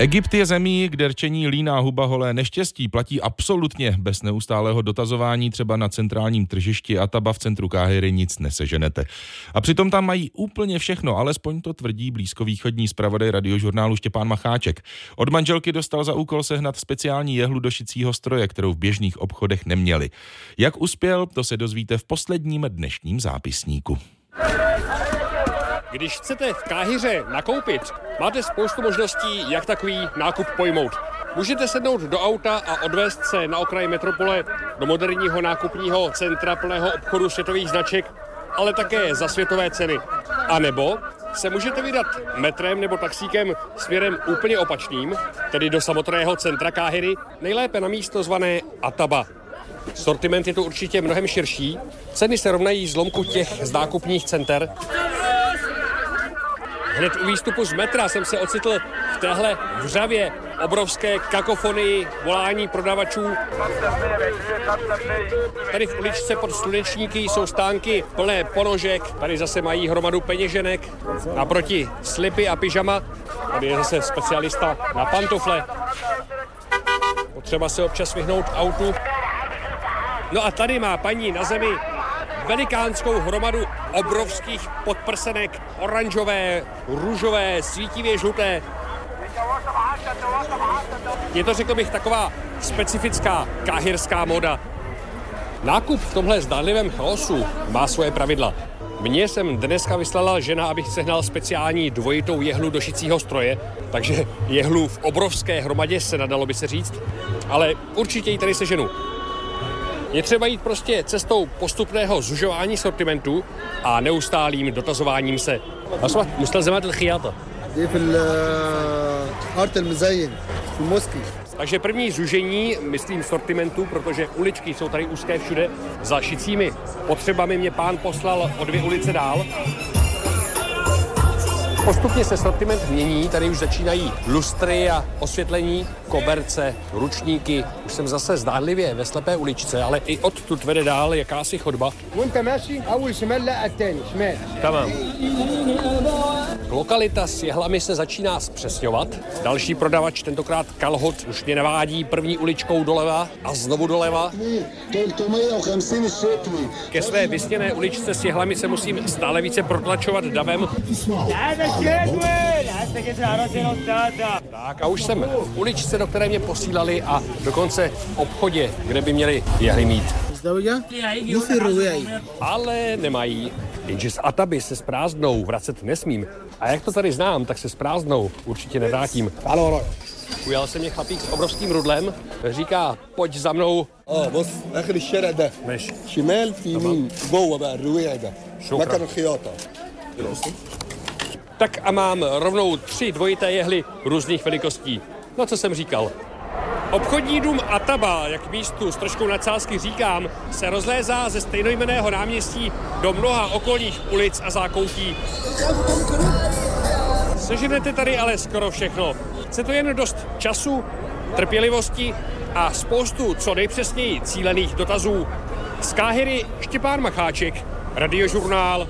Egypt je zemí, kde rčení líná huba holé neštěstí platí absolutně bez neustálého dotazování třeba na centrálním tržišti Ataba v centru Káhyry nic neseženete. A přitom tam mají úplně všechno, alespoň to tvrdí blízkovýchodní zpravodaj radiožurnálu Štěpán Macháček. Od manželky dostal za úkol sehnat speciální jehlu do šicího stroje, kterou v běžných obchodech neměli. Jak uspěl, to se dozvíte v posledním dnešním zápisníku. Když chcete v Káhyře nakoupit, máte spoustu možností, jak takový nákup pojmout. Můžete sednout do auta a odvést se na okraj metropole do moderního nákupního centra plného obchodu světových značek, ale také za světové ceny. A nebo se můžete vydat metrem nebo taxíkem směrem úplně opačným, tedy do samotného centra Káhyry, nejlépe na místo zvané Ataba. Sortiment je tu určitě mnohem širší, ceny se rovnají zlomku těch z nákupních center, Hned u výstupu z metra jsem se ocitl v téhle vřavě obrovské kakofonii volání prodavačů. Tady v uličce pod slunečníky jsou stánky plné ponožek, tady zase mají hromadu peněženek, naproti slipy a pyžama, tady je zase specialista na pantofle. Potřeba se občas vyhnout autu. No a tady má paní na zemi velikánskou hromadu obrovských podprsenek, oranžové, růžové, svítivě žluté. Je to, řekl bych, taková specifická káhirská moda. Nákup v tomhle zdánlivém chaosu má svoje pravidla. Mně jsem dneska vyslala žena, abych sehnal speciální dvojitou jehlu do šicího stroje, takže jehlu v obrovské hromadě se nadalo by se říct, ale určitě ji tady seženu. Je třeba jít prostě cestou postupného zužování sortimentu a neustálým dotazováním se. أصبحت مستلزمات الخياطة دي في ارت المزين في الموسكي Takže první zužení, myslím sortimentu, protože uličky jsou tady úzké všude, za šicími potřebami mě pán poslal o dvě ulice dál. Postupně se sortiment mění, tady už začínají lustry a osvětlení, koberce, ručníky. Už jsem zase zdánlivě ve slepé uličce, ale i odtud vede dál jakási chodba. Tamam. Lokalita s jehlami se začíná zpřesňovat. Další prodavač, tentokrát Kalhot, už mě navádí první uličkou doleva a znovu doleva. Ke své vysněné uličce s jehlami se musím stále více protlačovat davem. Tak a už jsem v uličce, do které mě posílali a dokonce v obchodě, kde by měli jehly mít. Ale nemají. Jenže z Ataby se s prázdnou vracet nesmím. A jak to tady znám, tak se s prázdnou určitě nevrátím. تعال وراي Ujal se mě chlapík s obrovským rudlem, říká, pojď za mnou. اه بص اخر الشارع ده Než شمال في يمين جوه بقى الرواعي ده شكراً. مكان الخياطة Tak a mám rovnou tři dvojité jehly různých velikostí. No co jsem říkal. Obchodní dům Ataba, jak místu s troškou nadsázky říkám, se rozlézá ze stejnojmeného náměstí do mnoha okolních ulic a zákoutí. Seženete tady ale skoro všechno. Chce to jen dost času, trpělivosti a spoustu co nejpřesněji cílených dotazů. Z Káhyry Štěpán Macháček, Radiožurnál,